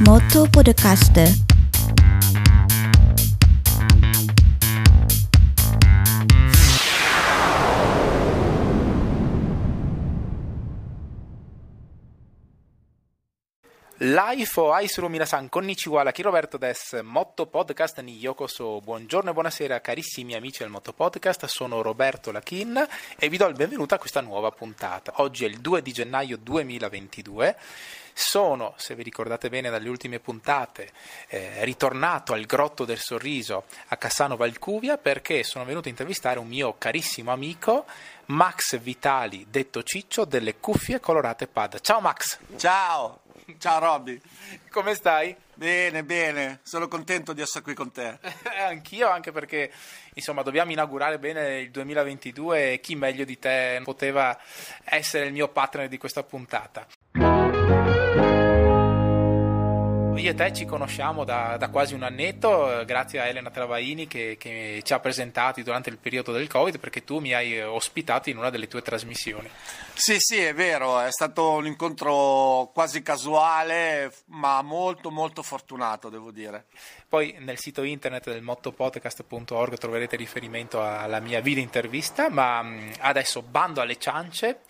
Moto Podcaster. Life o Aisuru Minasan, konnichiwa, la Roberto des Motto Podcast ni Yokoso. Buongiorno e buonasera carissimi amici del Motto Podcast, sono Roberto Lachin e vi do il benvenuto a questa nuova puntata. Oggi è il 2 di gennaio 2022. Sono, se vi ricordate bene dalle ultime puntate, eh, ritornato al Grotto del Sorriso a Cassano Valcuvia perché sono venuto a intervistare un mio carissimo amico, Max Vitali, detto Ciccio, delle cuffie colorate pad. Ciao Max! Ciao, ciao Robby. Come stai? Bene, bene, sono contento di essere qui con te. Anch'io, anche perché insomma dobbiamo inaugurare bene il 2022 e chi meglio di te poteva essere il mio partner di questa puntata. Io e te ci conosciamo da, da quasi un annetto, eh, grazie a Elena Travaini che, che, ci ha presentati durante il periodo del Covid, perché tu mi hai ospitato in una delle tue trasmissioni. Sì, sì, è vero, è stato un incontro quasi casuale, ma molto, molto fortunato, devo dire. Poi nel sito internet del mottopodcast.org troverete riferimento alla mia video intervista, ma mm, adesso bando alle ciance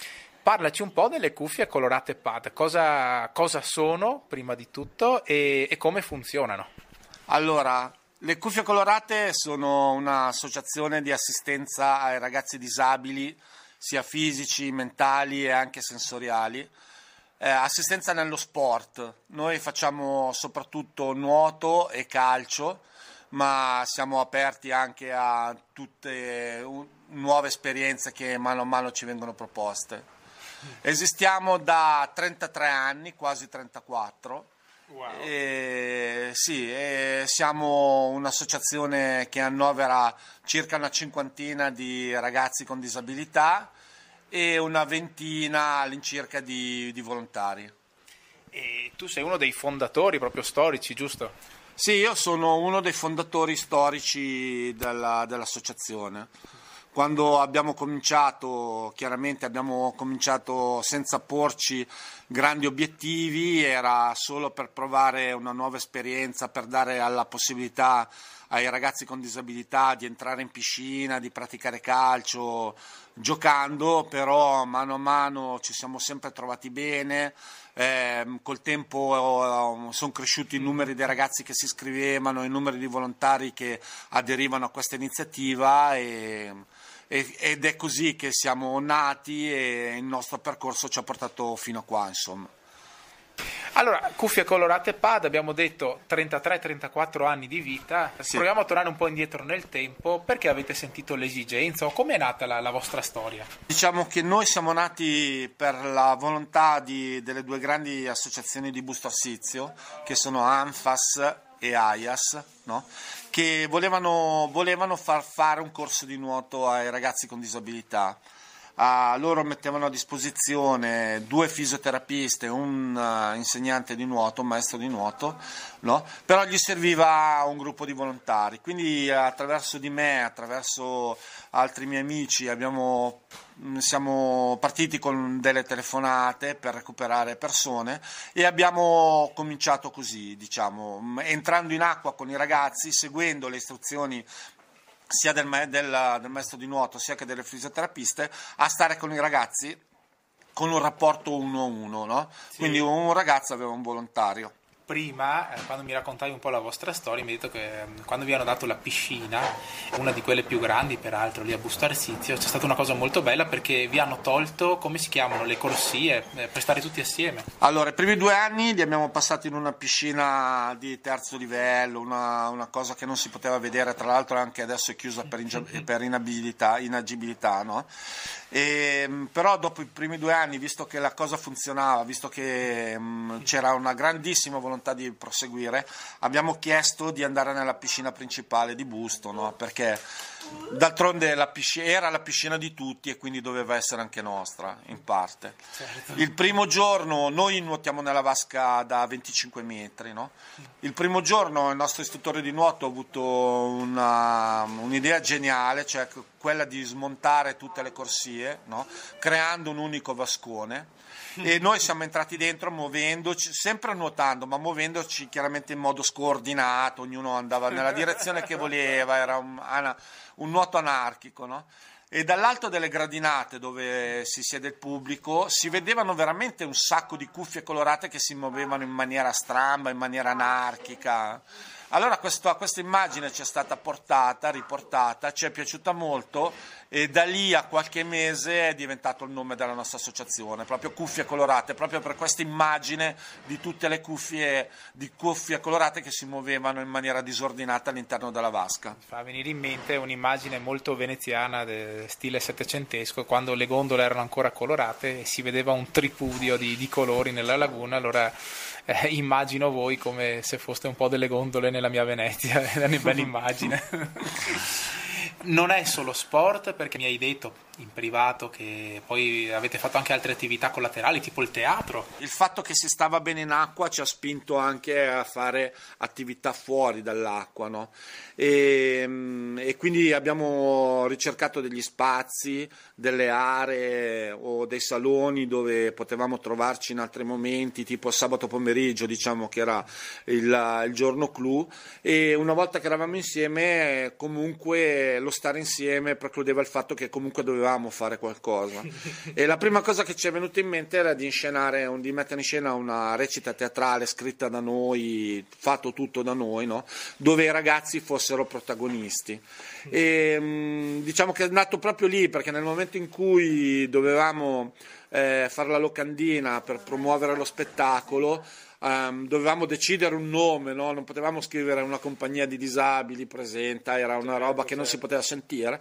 parlaci un po' delle cuffie colorate pad, cosa, cosa sono prima di tutto e, e come funzionano. Allora, le cuffie colorate sono un'associazione di assistenza ai ragazzi disabili, sia fisici, mentali e anche sensoriali. Eh, assistenza nello sport. Noi facciamo soprattutto nuoto e calcio, ma siamo aperti anche a tutte uh, nuove esperienze che mano a mano ci vengono proposte. Esistiamo da 33 anni, quasi 34. Wow. E, sì, e siamo un'associazione che annovera circa una cinquantina di ragazzi con disabilità e una ventina all'incirca di, di volontari. E tu sei uno dei fondatori proprio storici, giusto? Sì, io sono uno dei fondatori storici della, dell'associazione quando abbiamo cominciato, chiaramente abbiamo cominciato senza porci grandi obiettivi, era solo per provare una nuova esperienza, per dare la possibilità ai ragazzi con disabilità di entrare in piscina, di praticare calcio giocando, però mano a mano ci siamo sempre trovati bene. Eh, col tempo eh, sono cresciuti i numeri dei ragazzi che si iscrivevano, i numeri di volontari che aderivano a questa iniziativa e ed è così che siamo nati e il nostro percorso ci ha portato fino a qua, insomma. Allora, cuffie colorate pad, abbiamo detto 33-34 anni di vita, sì. proviamo a tornare un po' indietro nel tempo, perché avete sentito l'esigenza o com'è nata la, la, vostra storia? Diciamo che noi siamo nati per la volontà di, delle due grandi associazioni di busto arsizio, che sono ANFAS e AIAS, no? che volevano, volevano far fare un corso di nuoto ai ragazzi con disabilità. Uh, loro mettevano a disposizione due fisioterapiste, un uh, insegnante di nuoto, un maestro di nuoto, no? però gli serviva un gruppo di volontari. Quindi attraverso di me, attraverso altri miei amici, abbiamo, mm, siamo partiti con delle telefonate per recuperare persone e abbiamo cominciato così, diciamo, mm, entrando in acqua con i ragazzi, seguendo le istruzioni sia del, del, del maestro di nuoto sia che delle fisioterapiste a stare con i ragazzi con un rapporto uno a uno, no? Sì. Quindi un ragazzo aveva un volontario prima, eh, quando mi raccontavi un po' la vostra storia, mi hai detto che eh, quando vi hanno dato la piscina, una di quelle più grandi peraltro lì a Busto Arsizio, c'è stata una cosa molto bella perché vi hanno tolto, come si chiamano, le corsie eh, per stare tutti assieme. Allora, i primi due anni li abbiamo passati in una piscina di terzo livello, una, una cosa che non si poteva vedere, tra l'altro anche adesso è chiusa per, ingi- per inagibilità, inagibilità no? E, ehm, però dopo i primi due anni, visto che la cosa funzionava, visto che mh, c'era una grandissima volontà di proseguire, abbiamo chiesto di andare nella piscina principale di Busto, no? perché D'altronde la piscina, era la piscina di tutti e quindi doveva essere anche nostra, in parte. Certo. Il primo giorno, noi nuotiamo nella vasca da 25 metri, no? Il primo giorno il nostro istruttore di nuoto ha avuto una, un'idea geniale, cioè quella di smontare tutte le corsie, no? creando un unico vascone e noi siamo entrati dentro muovendoci, sempre nuotando, ma muovendoci chiaramente in modo scordinato, ognuno andava nella direzione che voleva, era un, un nuoto anarchico, no? e dall'alto delle gradinate dove si siede il pubblico si vedevano veramente un sacco di cuffie colorate che si muovevano in maniera stramba, in maniera anarchica. Allora questo, questa immagine ci è stata portata, riportata, ci è piaciuta molto e da lì a qualche mese è diventato il nome della nostra associazione, proprio Cuffie Colorate, proprio per questa immagine di tutte le cuffie, di cuffie colorate che si muovevano in maniera disordinata all'interno della vasca. Fa venire in mente un'immagine molto veneziana, stile settecentesco, quando le gondole erano ancora colorate e si vedeva un tripudio di, di colori nella laguna, allora eh, immagino voi come se foste un po' delle gondole nella mia Venezia, è una bella immagine. non è solo sport perché mi hai detto in privato che poi avete fatto anche altre attività collaterali tipo il teatro. Il fatto che si stava bene in acqua ci ha spinto anche a fare attività fuori dall'acqua no? e, mm, e, quindi abbiamo ricercato degli spazi, delle aree o dei saloni dove potevamo trovarci in altri momenti tipo sabato pomeriggio diciamo che era il, il giorno clou e una volta che eravamo insieme comunque lo stare insieme precludeva il fatto che comunque dovevamo fare qualcosa. e la prima cosa che ci è venuta in mente era di inscenare, di mettere in scena una recita teatrale scritta da noi, fatto tutto da noi, no? dove i ragazzi fossero protagonisti. E, mm, diciamo che è nato proprio lì, perché nel momento in cui dovevamo eh, fare la locandina per promuovere lo spettacolo, um, dovevamo decidere un nome, no? non potevamo scrivere una compagnia di disabili presenta, era una roba che non si poteva sentire.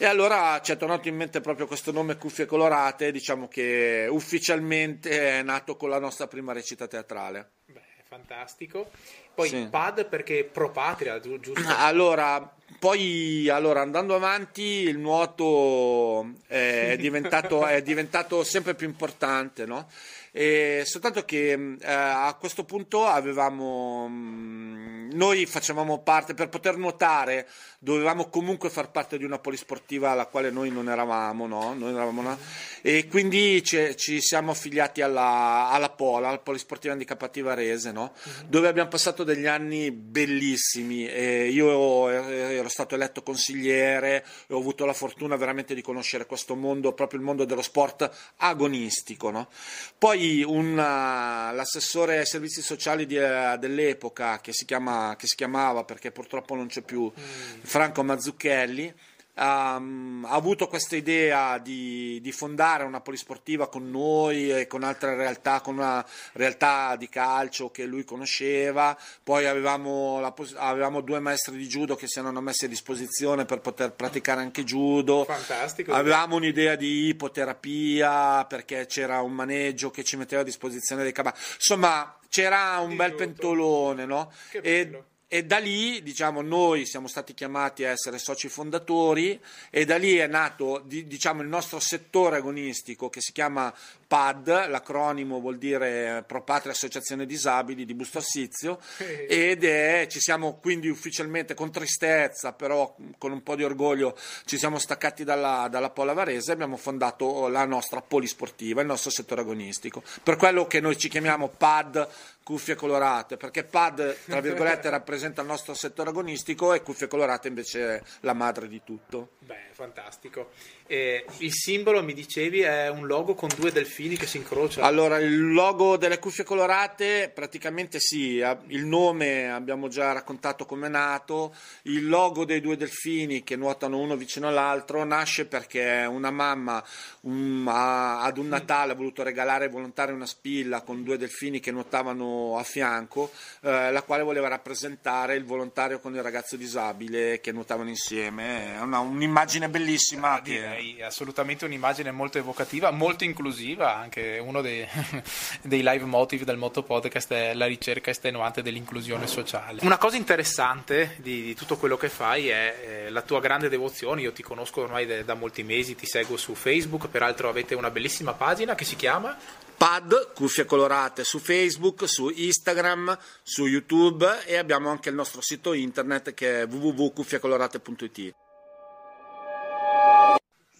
E allora ci è tornato in mente proprio questo nome Cuffie Colorate, diciamo che ufficialmente è nato con la nostra prima recita teatrale. Beh, fantastico. Poi sì. PAD perché Pro Patria, giusto? Allora, poi allora, andando avanti il nuoto è diventato, è diventato sempre più importante, no? E soltanto che eh, a questo punto avevamo mm, noi facevamo parte per poter nuotare dovevamo comunque far parte di una polisportiva alla quale noi non eravamo, no? Noi eravamo una... e quindi ci, ci siamo affiliati alla, alla, Pola, alla Polisportiva Handicappati Varese, no? uh-huh. dove abbiamo passato degli anni bellissimi. E io ero stato eletto consigliere e ho avuto la fortuna veramente di conoscere questo mondo, proprio il mondo dello sport agonistico. No? Poi una, l'assessore ai servizi sociali di, dell'epoca che si, chiama, che si, chiamava, perché purtroppo non c'è più, mm Franco Mazzucchelli, Um, ha avuto questa idea di, di, fondare una polisportiva con noi e con altre realtà, con una realtà di calcio che lui conosceva. Poi avevamo, la, avevamo due maestri di judo che si erano messi a disposizione per poter praticare anche judo. Fantastico. Avevamo un'idea di ipoterapia perché c'era un maneggio che ci metteva a disposizione dei cavalli. Insomma, c'era un bel tutto. pentolone, no? Che bello. E, e da lì diciamo, noi siamo stati chiamati a essere soci fondatori e da lì è nato diciamo, il nostro settore agonistico che si chiama PAD, l'acronimo vuol dire Pro Patria Associazione Disabili di Busto Assizio ed è, ci siamo quindi ufficialmente con tristezza però con un po' di orgoglio ci siamo staccati dalla, dalla Pola Varese e abbiamo fondato la nostra polisportiva, il nostro settore agonistico. Per quello che noi ci chiamiamo PAD cuffie colorate, perché PAD, tra virgolette, rappresenta il nostro settore agonistico e cuffie colorate invece è la madre di tutto. Beh, fantastico. Eh, il simbolo, mi dicevi, è un logo con due delfini che si incrociano. Allora, il logo delle cuffie colorate, praticamente sì, il nome abbiamo già raccontato come è nato, il logo dei due delfini che nuotano uno vicino all'altro nasce perché una mamma un, a, ad un Natale ha voluto regalare ai volontari una spilla con due delfini che nuotavano a fianco, eh, la quale voleva rappresentare il volontario con il ragazzo disabile che nuotavano insieme. È una, un'immagine bellissima. Ah, che direi assolutamente un'immagine molto evocativa, molto inclusiva, anche uno dei, dei live motive del Moto Podcast è la ricerca estenuante dell'inclusione sociale. Una cosa interessante di, di tutto quello che fai è eh, la tua grande devozione, io ti conosco ormai de, da molti mesi, ti seguo su Facebook, peraltro avete una bellissima pagina che si chiama Pad, cuffie colorate su Facebook, su Instagram, su YouTube e abbiamo anche il nostro sito internet che è www.cuffiecolorate.it.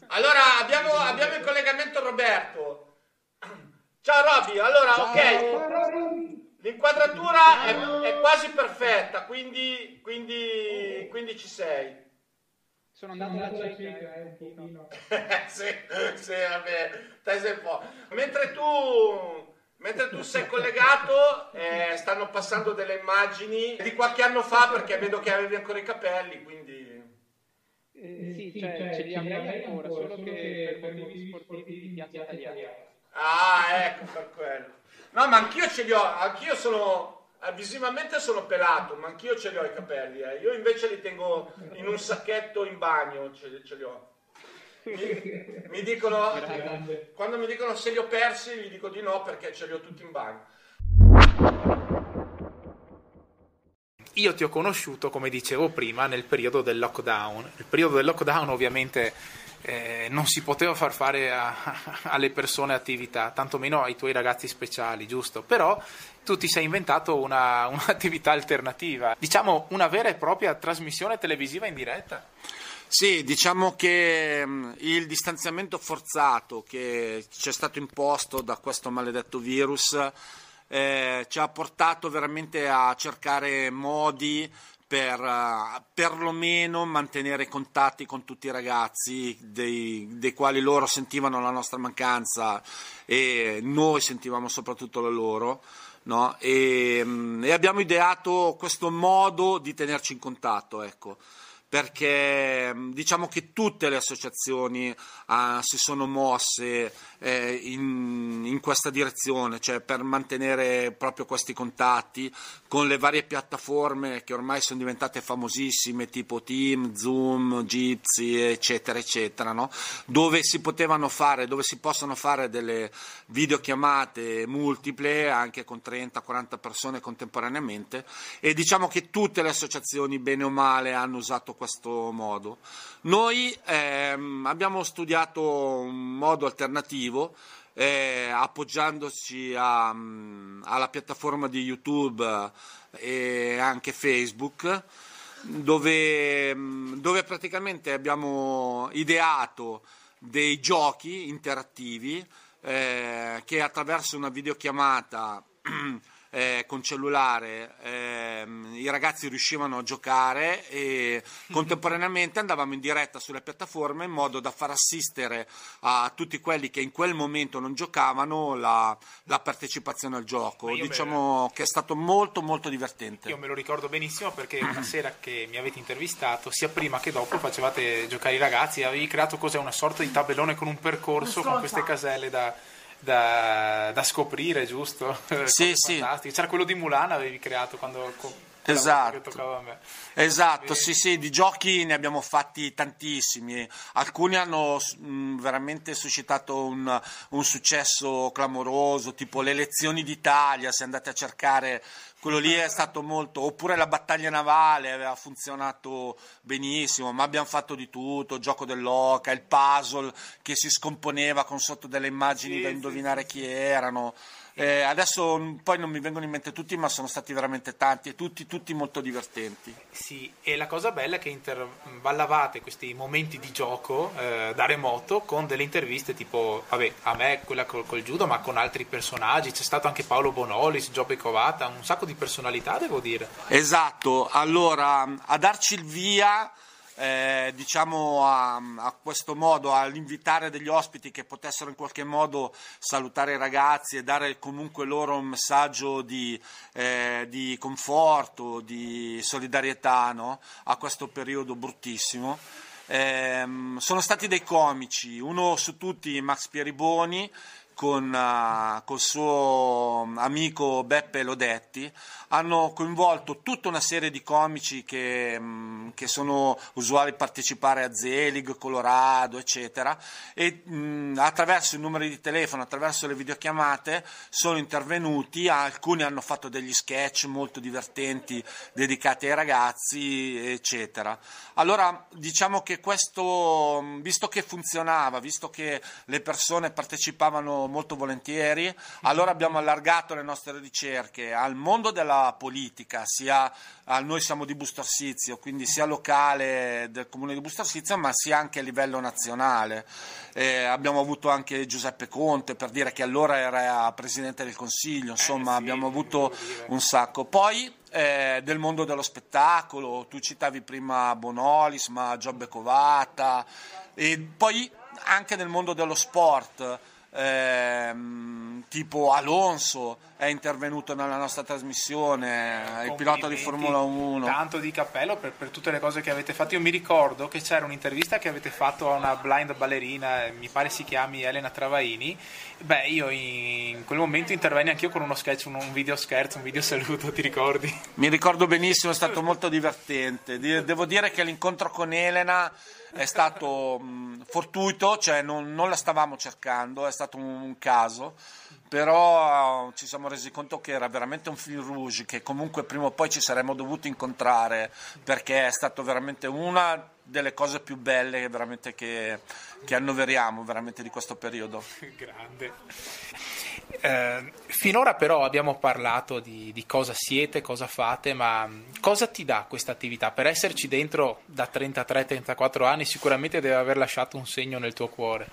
Allora abbiamo, abbiamo in collegamento Roberto. Ciao Robby, allora Ciao. ok. L'inquadratura è, è quasi perfetta, quindi, quindi, quindi ci sei. Sono andato alla cieca eh, un pochino. sì, sì, vabbè, te sei un po'. Mentre tu, mentre tu sei collegato, eh, stanno passando delle immagini di qualche anno fa perché vedo che avevi ancora i capelli, quindi... Eh, sì, cioè, ce li avrei ancora, solo che per motivi sportivi di piazza italiana. Ah, ecco per quello. No, ma anch'io ce li ho, anch'io sono, visivamente sono pelato, ma anch'io ce li ho i capelli. eh. Io invece li tengo in un sacchetto in bagno, ce, ce li ho. Mi, mi dicono, quando mi dicono se li ho persi, gli dico di no perché ce li ho tutti in bagno. Io ti ho conosciuto, come dicevo prima, nel periodo del lockdown. Il periodo del lockdown ovviamente eh, non si poteva far fare a- alle persone attività, tantomeno ai tuoi ragazzi speciali, giusto? Però tu ti sei inventato una- un'attività alternativa, diciamo una vera e propria trasmissione televisiva in diretta. Sì, diciamo che mh, il distanziamento forzato che ci è stato imposto da questo maledetto virus eh, ci ha portato veramente a cercare modi per eh, perlomeno mantenere contatti con tutti i ragazzi dei, dei quali loro sentivano la nostra mancanza e noi sentivamo soprattutto la loro. no? E, mh, e abbiamo ideato questo modo di tenerci in contatto, ecco perché mh, diciamo che tutte le associazioni ah, si sono mosse eh, in, in questa direzione, cioè per mantenere proprio questi contatti con le varie piattaforme che ormai sono diventate famosissime, tipo Team, Zoom, Gypsy, eccetera, eccetera, no? dove si potevano fare, dove si possono fare delle videochiamate multiple anche con 30-40 persone contemporaneamente e diciamo che tutte le associazioni bene o male hanno usato questo modo. Noi ehm, abbiamo studiato un modo alternativo eh, appoggiandoci a, mm, alla piattaforma di YouTube eh, e anche Facebook dove, mm, dove praticamente abbiamo ideato dei giochi interattivi eh, che attraverso una videochiamata eh, con cellulare ehm, i ragazzi riuscivano a giocare e contemporaneamente andavamo in diretta sulle piattaforme in modo da far assistere a tutti quelli che in quel momento non giocavano la, la partecipazione al gioco. Io me- Diciamo che è stato molto molto divertente. Io me lo ricordo benissimo perché una sera che mi avete intervistato, sia prima che dopo, facevate giocare i ragazzi, avevi creato cos'è una sorta di tabellone con un percorso con queste caselle da, da- da scoprire, giusto? Sì, sì. C'era quello di Mulan avevi creato quando Esatto. Esatto, sì, sì, di giochi ne abbiamo fatti tantissimi. Alcuni hanno mh, veramente suscitato un, un successo clamoroso, tipo le elezioni d'Italia, se andate a cercare, quello lì è stato molto, oppure la battaglia navale aveva funzionato benissimo, ma abbiamo fatto di tutto, gioco dell'oca, il puzzle che si scomponeva con sotto delle immagini Sì, da sì, indovinare chi erano. Eh, adesso mh, poi non mi vengono in mente tutti, ma sono stati veramente tanti e tutti, tutti molto divertenti. Sì, e la cosa bella è che intervallavate questi momenti di gioco eh, da remoto con delle interviste tipo, vabbè, a me quella col, col judo, ma con altri personaggi. C'è stato anche Paolo Bonolis, Giobbe Covata, un sacco di personalità, devo dire. Esatto, allora a darci il via, eh, diciamo a, a questo modo, all'invitare degli ospiti che potessero in qualche modo salutare i ragazzi e dare comunque loro un messaggio di, eh, di conforto, di solidarietà no? a questo periodo bruttissimo. Ehm, sono stati dei comici, uno su tutti Max Pieriboni con eh, col suo amico Beppe Lodetti hanno coinvolto tutta una serie di comici che, mh, che sono usuali partecipare a Zelig, Colorado, eccetera, e mh, attraverso i numeri di telefono, attraverso le videochiamate sono intervenuti, alcuni hanno fatto degli sketch molto divertenti dedicati ai ragazzi, eccetera. Allora diciamo che questo, mh, visto che funzionava, visto che le persone partecipavano molto volentieri. Allora abbiamo allargato le nostre ricerche al mondo della politica, sia a noi siamo di Busto Arsizio, quindi sia locale del comune di Busto Arsizio, ma sia anche a livello nazionale. Eh, abbiamo avuto anche Giuseppe Conte per dire che allora era presidente del Consiglio, insomma, eh sì, abbiamo avuto un sacco. Poi eh, del mondo dello spettacolo, tu citavi prima Bonolis, ma Giobbe Covata, e poi anche nel mondo dello sport ehm, tipo Alonso è intervenuto nella nostra trasmissione, il pilota di Formula 1. Tanto di cappello per, per, tutte le cose che avete fatto. Io mi ricordo che c'era un'intervista che avete fatto a una blind ballerina, mi pare si chiami Elena Travaini. Beh, io in quel momento intervenni anch'io con uno sketch, un video scherzo, un video saluto, ti ricordi? Mi ricordo benissimo, è stato molto divertente. Devo dire che l'incontro con Elena è stato mh, fortuito, cioè non, non, la stavamo cercando, è stato un, un caso, però uh, ci siamo resi conto che era veramente un fil rouge, che comunque prima o poi ci saremmo dovuti incontrare, perché è stato veramente una delle cose più belle veramente che, che annoveriamo veramente di questo periodo. Grande. Eh, finora però abbiamo parlato di, di, cosa siete, cosa fate, ma cosa ti dà questa attività? Per esserci dentro da 33-34 anni sicuramente deve aver lasciato un segno nel tuo cuore.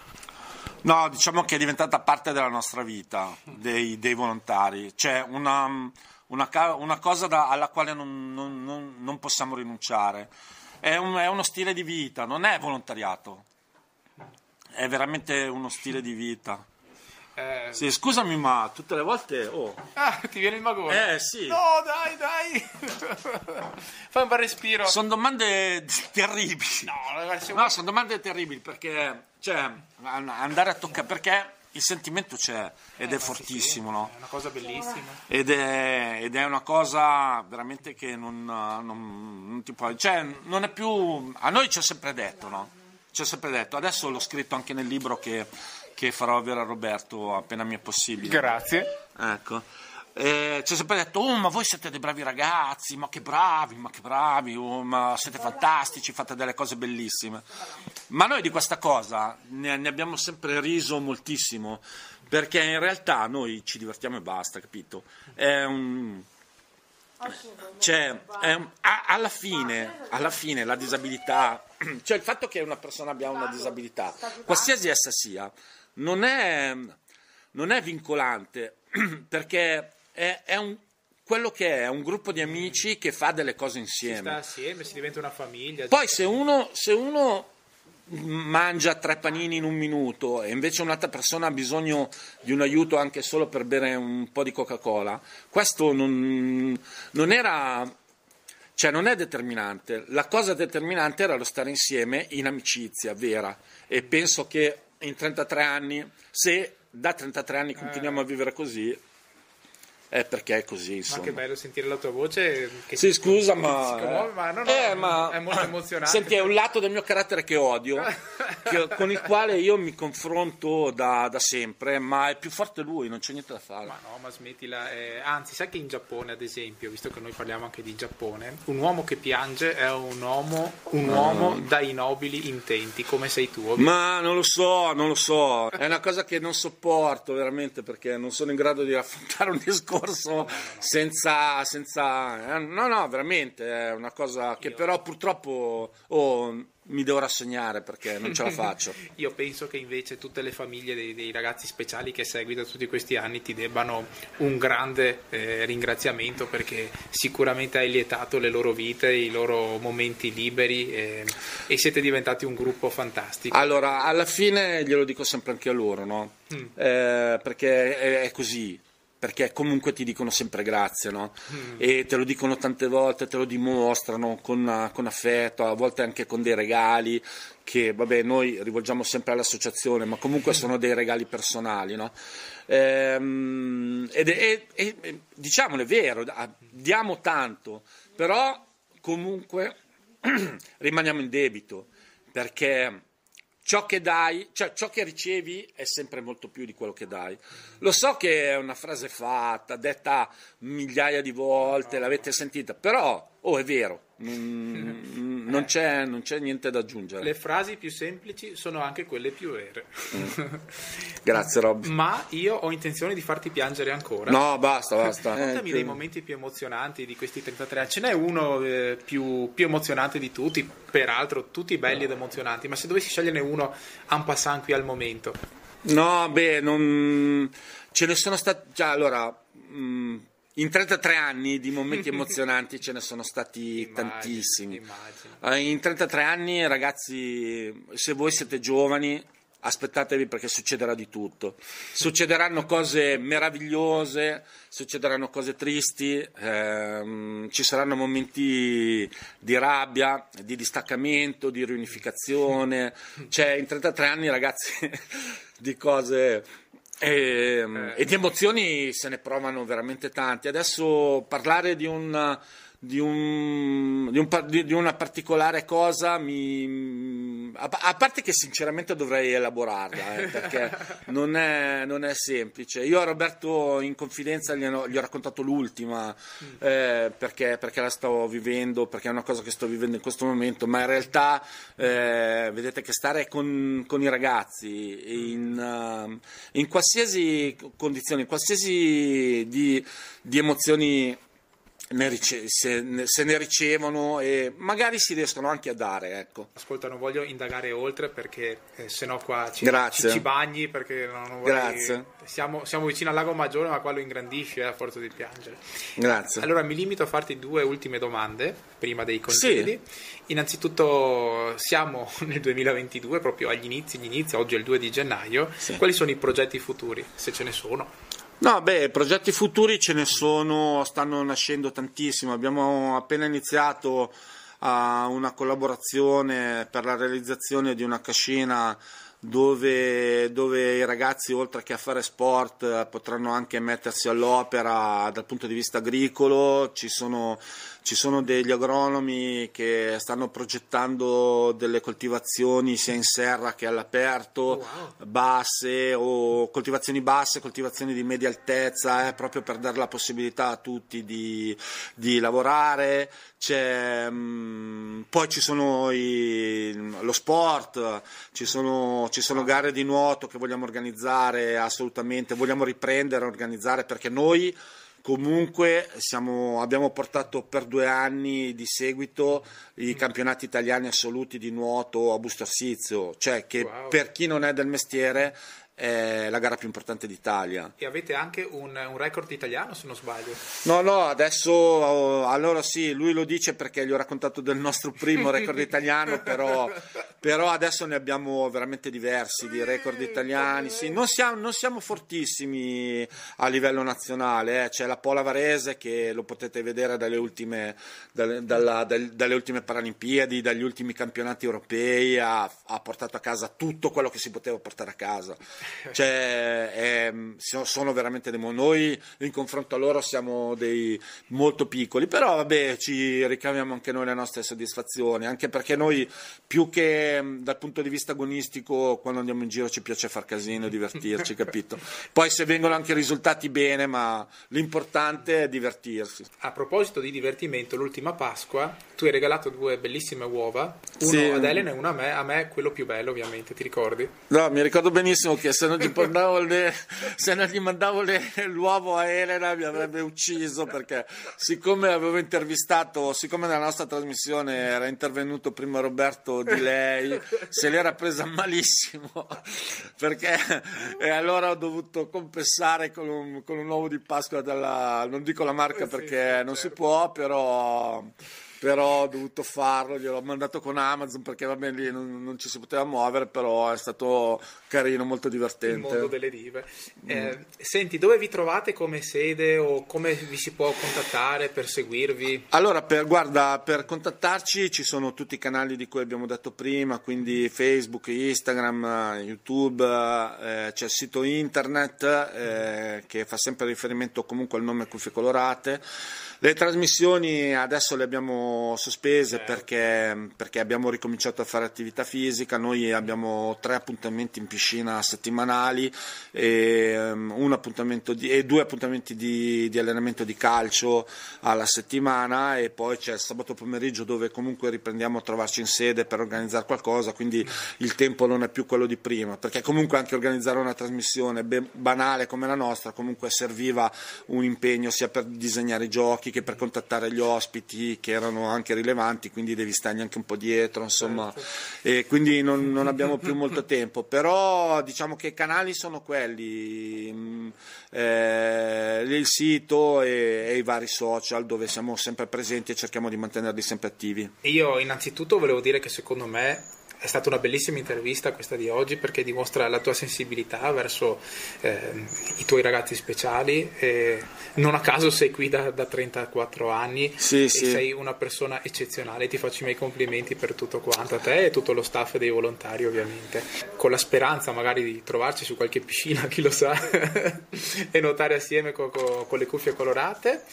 No, diciamo che è diventata parte della nostra vita, dei, dei volontari. C'è una, una, una cosa da, alla quale non, non, non, possiamo rinunciare. È, un, è uno stile di vita, non è volontariato, è veramente uno stile di vita. Eh... Sì, scusami, ma tutte le volte. Oh. Ah, ti viene il magone? Eh, sì. No, dai, dai. Fai un bel respiro. Sono domande terribili. No, siamo... no, sono domande terribili perché, cioè, andare a toccare. Perché il sentimento c'è ed eh, è fortissimo, sì, no? È una cosa bellissima. Ed è, ed è una cosa veramente che non, non, non ti può. Cioè, non è più. A noi ci ha sempre detto, no? Ci ha sempre detto. Adesso l'ho scritto anche nel libro che che farò avere a Roberto appena mi è possibile. Grazie. Ecco. Eh, ci ha sempre detto, oh, ma voi siete dei bravi ragazzi, ma che bravi, ma che bravi, oh, ma siete fantastici, fate delle cose bellissime. Ma noi di questa cosa ne, ne abbiamo sempre riso moltissimo, perché in realtà noi ci divertiamo e basta, capito? È un... Cioè, un, alla, fine, alla fine la disabilità, cioè il fatto che una persona abbia una disabilità, qualsiasi essa sia, non è, non è vincolante perché è, è un, quello che è un gruppo di amici che fa delle cose insieme. Si sta assieme, si diventa una famiglia. Poi se uno, se uno mangia tre panini in un minuto e invece un'altra persona ha bisogno di un aiuto anche solo per bere un po' di Coca-Cola, questo non, non era cioè non è determinante, la cosa determinante era lo stare insieme in amicizia vera e penso che in 33 anni, se da 33 anni continuiamo a vivere così, è perché è così. Insomma. Ma che bello sentire la tua voce. Che sì, scusa, ma, commuove, ma, no, no, eh, ma è molto emozionante. Senti, è un lato del mio carattere che odio, che, con il quale io mi confronto da, da, sempre, ma è più forte lui, non c'è niente da fare. Ma no, ma smettila. Eh, anzi, sai che in Giappone, ad esempio, visto che noi parliamo anche di Giappone, un uomo che piange è un uomo, un uomo dai nobili intenti, come sei tu. Ovviamente. Ma non lo so, non lo so. È una cosa che non sopporto veramente perché non sono in grado di affrontare un discorso discorso senza, senza, eh, no no veramente è una cosa che però purtroppo oh, mi devo rassegnare perché non ce la faccio. Io penso che invece tutte le famiglie dei, dei, ragazzi speciali che segui da tutti questi anni ti debbano un grande eh, ringraziamento perché sicuramente hai lietato le loro vite, i loro momenti liberi eh, e siete diventati un gruppo fantastico. Allora, alla fine glielo dico sempre anche a loro, no? Mm. Eh, perché è, è così perché comunque ti dicono sempre grazie, no? mm. E te lo dicono tante volte, te lo dimostrano con, con, affetto, a volte anche con dei regali che, vabbè, noi rivolgiamo sempre all'associazione, ma comunque mm. sono dei regali personali, no? Ehm, ed è, è, è, diciamolo, è vero, diamo tanto, però comunque rimaniamo in debito, perché ciò che dai, cioè ciò che ricevi è sempre molto più di quello che dai. Lo so che è una frase fatta, detta migliaia di volte, l'avete sentita, però Oh, è vero, non, non, c'è, non, c'è, niente da aggiungere. Le frasi più semplici sono anche quelle più vere. Mm. Grazie Rob. Ma io ho intenzione di farti piangere ancora. No, basta, basta. Raccontami eh, dei momenti più emozionanti di questi 33 anni. Ce n'è uno eh, più, più, emozionante di tutti, peraltro tutti belli ed emozionanti, ma se dovessi sceglierne uno en passant qui al momento. No, beh, non... ce ne sono stati... Già, allora... Mh mm, in 33 anni di momenti emozionanti ce ne sono stati immagino, tantissimi. Immagino. Eh, in 33 anni, ragazzi, se voi siete giovani, aspettatevi perché succederà di tutto. Succederanno cose meravigliose, succederanno cose tristi, ehm, ci saranno momenti di rabbia, di distaccamento, di riunificazione. Cioè, in 33 anni, ragazzi, di cose e, ehm, eh. e, di emozioni se ne provano veramente tanti. Adesso parlare di, un, di, un, di, un, di una particolare cosa mi, a, a, parte che sinceramente dovrei elaborarla eh, perché non è, non è, semplice. Io a Roberto in confidenza gli ho, gli ho raccontato l'ultima mm. eh, perché, perché, la sto vivendo, perché è una cosa che sto vivendo in questo momento, ma in realtà eh, vedete che stare con, con i ragazzi in, uh, in qualsiasi condizione, in qualsiasi di, di emozioni ne rice- se, ne, se, ne ricevono e magari si riescono anche a dare. Ecco. Ascolta, non voglio indagare oltre perché eh, se no qua ci, ci, ci, bagni perché non, non Grazie. Siamo, siamo, vicino al lago Maggiore ma qua lo ingrandisce a forza di piangere. Grazie. Allora mi limito a farti due ultime domande prima dei consigli. Sì. Innanzitutto siamo nel 2022, proprio agli inizi, gli inizi, oggi è il 2 di gennaio. Sì. Quali sono i progetti futuri, se ce ne sono? No, beh, progetti futuri ce ne sono, stanno nascendo tantissimo. Abbiamo appena iniziato uh, una collaborazione per la realizzazione di una cascina dove, dove, i ragazzi oltre che a fare sport potranno anche mettersi all'opera dal punto di vista agricolo, ci sono, ci sono degli agronomi che stanno progettando delle coltivazioni sia in serra che all'aperto, oh, wow. basse o coltivazioni basse, coltivazioni di media altezza, eh, proprio per dare la possibilità a tutti di, di lavorare. Mh, mm, poi ci sono i, lo sport, ci sono ci sono gare di nuoto che vogliamo organizzare assolutamente, vogliamo riprendere a organizzare perché noi comunque siamo, abbiamo portato per due anni di seguito i campionati italiani assoluti di nuoto a Busto Arsizio, cioè che wow. per chi non è del mestiere è la gara più importante d'Italia. E avete anche un, un, record italiano se non sbaglio? No, no, adesso oh, allora sì, lui lo dice perché gli ho raccontato del nostro primo record italiano, però, però, adesso ne abbiamo veramente diversi di record italiani. Sì, non, siamo, non siamo fortissimi a livello nazionale, eh. c'è la Pola Varese che lo potete vedere dalle ultime, dalle, dalla, dalle ultime Paralimpiadi, dagli ultimi campionati europei, ha, ha portato a casa tutto quello che si poteva portare a casa cioè, è, sono veramente dei noi in confronto a loro siamo dei molto piccoli però vabbè ci ricaviamo anche noi le nostre soddisfazioni anche perché noi più che dal punto di vista agonistico quando andiamo in giro ci piace far casino divertirci capito poi se vengono anche risultati bene ma l'importante è divertirsi a proposito di divertimento l'ultima Pasqua tu hai regalato due bellissime uova uno sì. ad Elena e uno a me a me quello più bello ovviamente ti ricordi? no mi ricordo benissimo che se non gli mandavo, le, se non gli mandavo le, l'uovo a Elena mi avrebbe ucciso perché siccome avevo intervistato, siccome nella nostra trasmissione era intervenuto prima Roberto di lei, se l'era presa malissimo perché e allora ho dovuto compensare con un, con un uovo di Pasqua della, non dico la marca perché non si può, però però ho dovuto farlo, gliel'ho mandato con Amazon perché va bene lì non, non, ci si poteva muovere, però è stato carino, molto divertente. Il mondo delle rive. Mm. Eh, senti, dove vi trovate come sede o come vi si può contattare per seguirvi? Allora, per, guarda, per contattarci ci sono tutti i canali di cui abbiamo detto prima, quindi Facebook, Instagram, YouTube, eh, c'è il sito internet eh, che fa sempre riferimento comunque al nome Cuffie Colorate Le trasmissioni adesso le abbiamo sospese certo. perché, perché, abbiamo ricominciato a fare attività fisica, noi abbiamo tre appuntamenti in piscina settimanali e, appuntamento di, e due appuntamenti di, di, allenamento di calcio alla settimana e poi c'è il sabato pomeriggio dove comunque riprendiamo a trovarci in sede per organizzare qualcosa, quindi il tempo non è più quello di prima, perché comunque anche organizzare una trasmissione banale come la nostra comunque serviva un impegno sia per disegnare i giochi che per contattare gli ospiti che erano anche rilevanti, quindi devi stargli anche un po' dietro, insomma, certo. e quindi non, non, abbiamo più molto tempo, però diciamo che i canali sono quelli, mm, eh, il sito e, e, i vari social dove siamo sempre presenti e cerchiamo di mantenerli sempre attivi. Io innanzitutto volevo dire che secondo me è stata una bellissima intervista questa di oggi perché dimostra la tua sensibilità verso eh, i tuoi ragazzi speciali. Non a caso sei qui da, da 34 anni sì, e sì. sei una persona eccezionale. Ti faccio i miei complimenti per tutto quanto, a te e tutto lo staff dei volontari ovviamente. Con la speranza magari di trovarci su qualche piscina, chi lo sa, e nuotare assieme con, con, con le cuffie colorate.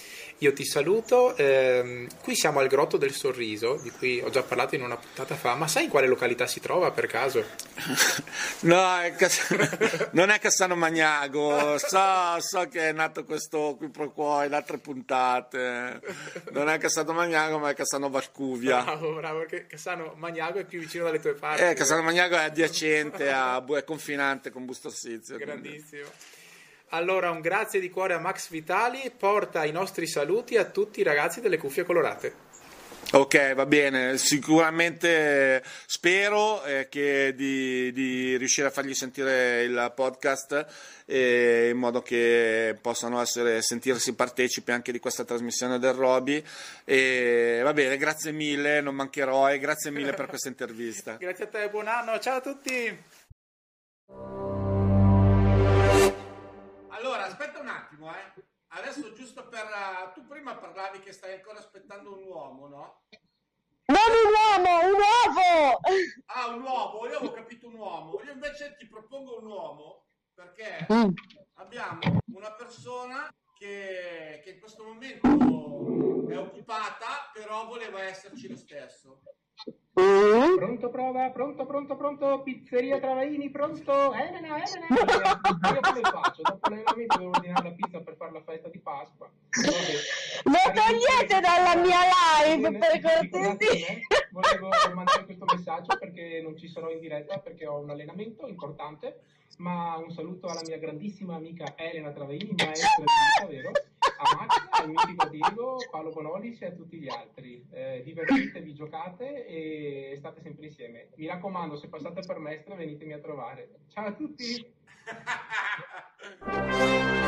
Io ti saluto, ehm, qui siamo al Grotto del Sorriso, di cui ho già parlato in una puntata fa, ma sai in quale località si trova per caso? no, è Cass- non è Cassano Magnago, so, so, che è nato questo qui pro quo in altre puntate, non è Cassano Magnago ma è Cassano Valcuvia. Bravo, bravo, perché Cassano Magnago è più vicino dalle tue parti. Eh, Cassano Magnago è adiacente, a, è confinante con Busto Assizio. Grandissimo. Quindi. Allora un grazie di cuore a Max Vitali, porta i nostri saluti a tutti i ragazzi delle cuffie colorate. Ok, va bene, sicuramente spero eh, che di, di, riuscire a fargli sentire il podcast eh, in modo che possano essere, sentirsi partecipi anche di questa trasmissione del Roby. E, va bene, grazie mille, non mancherò e grazie mille per questa intervista. grazie a te, buon anno, ciao a tutti! Allora, aspetta un attimo, eh. Adesso giusto per... Uh, tu prima parlavi che stai ancora aspettando un uomo, no? Non un uomo, un uovo! Ah, un uomo, io avevo capito un uomo. Io invece ti propongo un uomo perché mm. abbiamo una persona che, che in questo momento è occupata, però voleva esserci lo stesso. Mm. Pronto, prova, pronto, pronto, pronto, pizzeria Travaini, pronto, Elena, Elena, io come faccio? Dopo l'allenamento devo ordinare la pizza per fare la festa di Pasqua. Lo togliete dalla mia live, per cortesia. Volevo mandare questo messaggio perché non ci sarò in diretta, perché ho un allenamento importante, ma un saluto alla mia grandissima amica Elena Travaini, maestra di vita, vero? A Max, al mitico Diego, Paolo Bonolis e a tutti gli altri. Eh, divertitevi, giocate e state sempre insieme. Mi raccomando, se passate per Mestre venitemi a trovare. Ciao a tutti!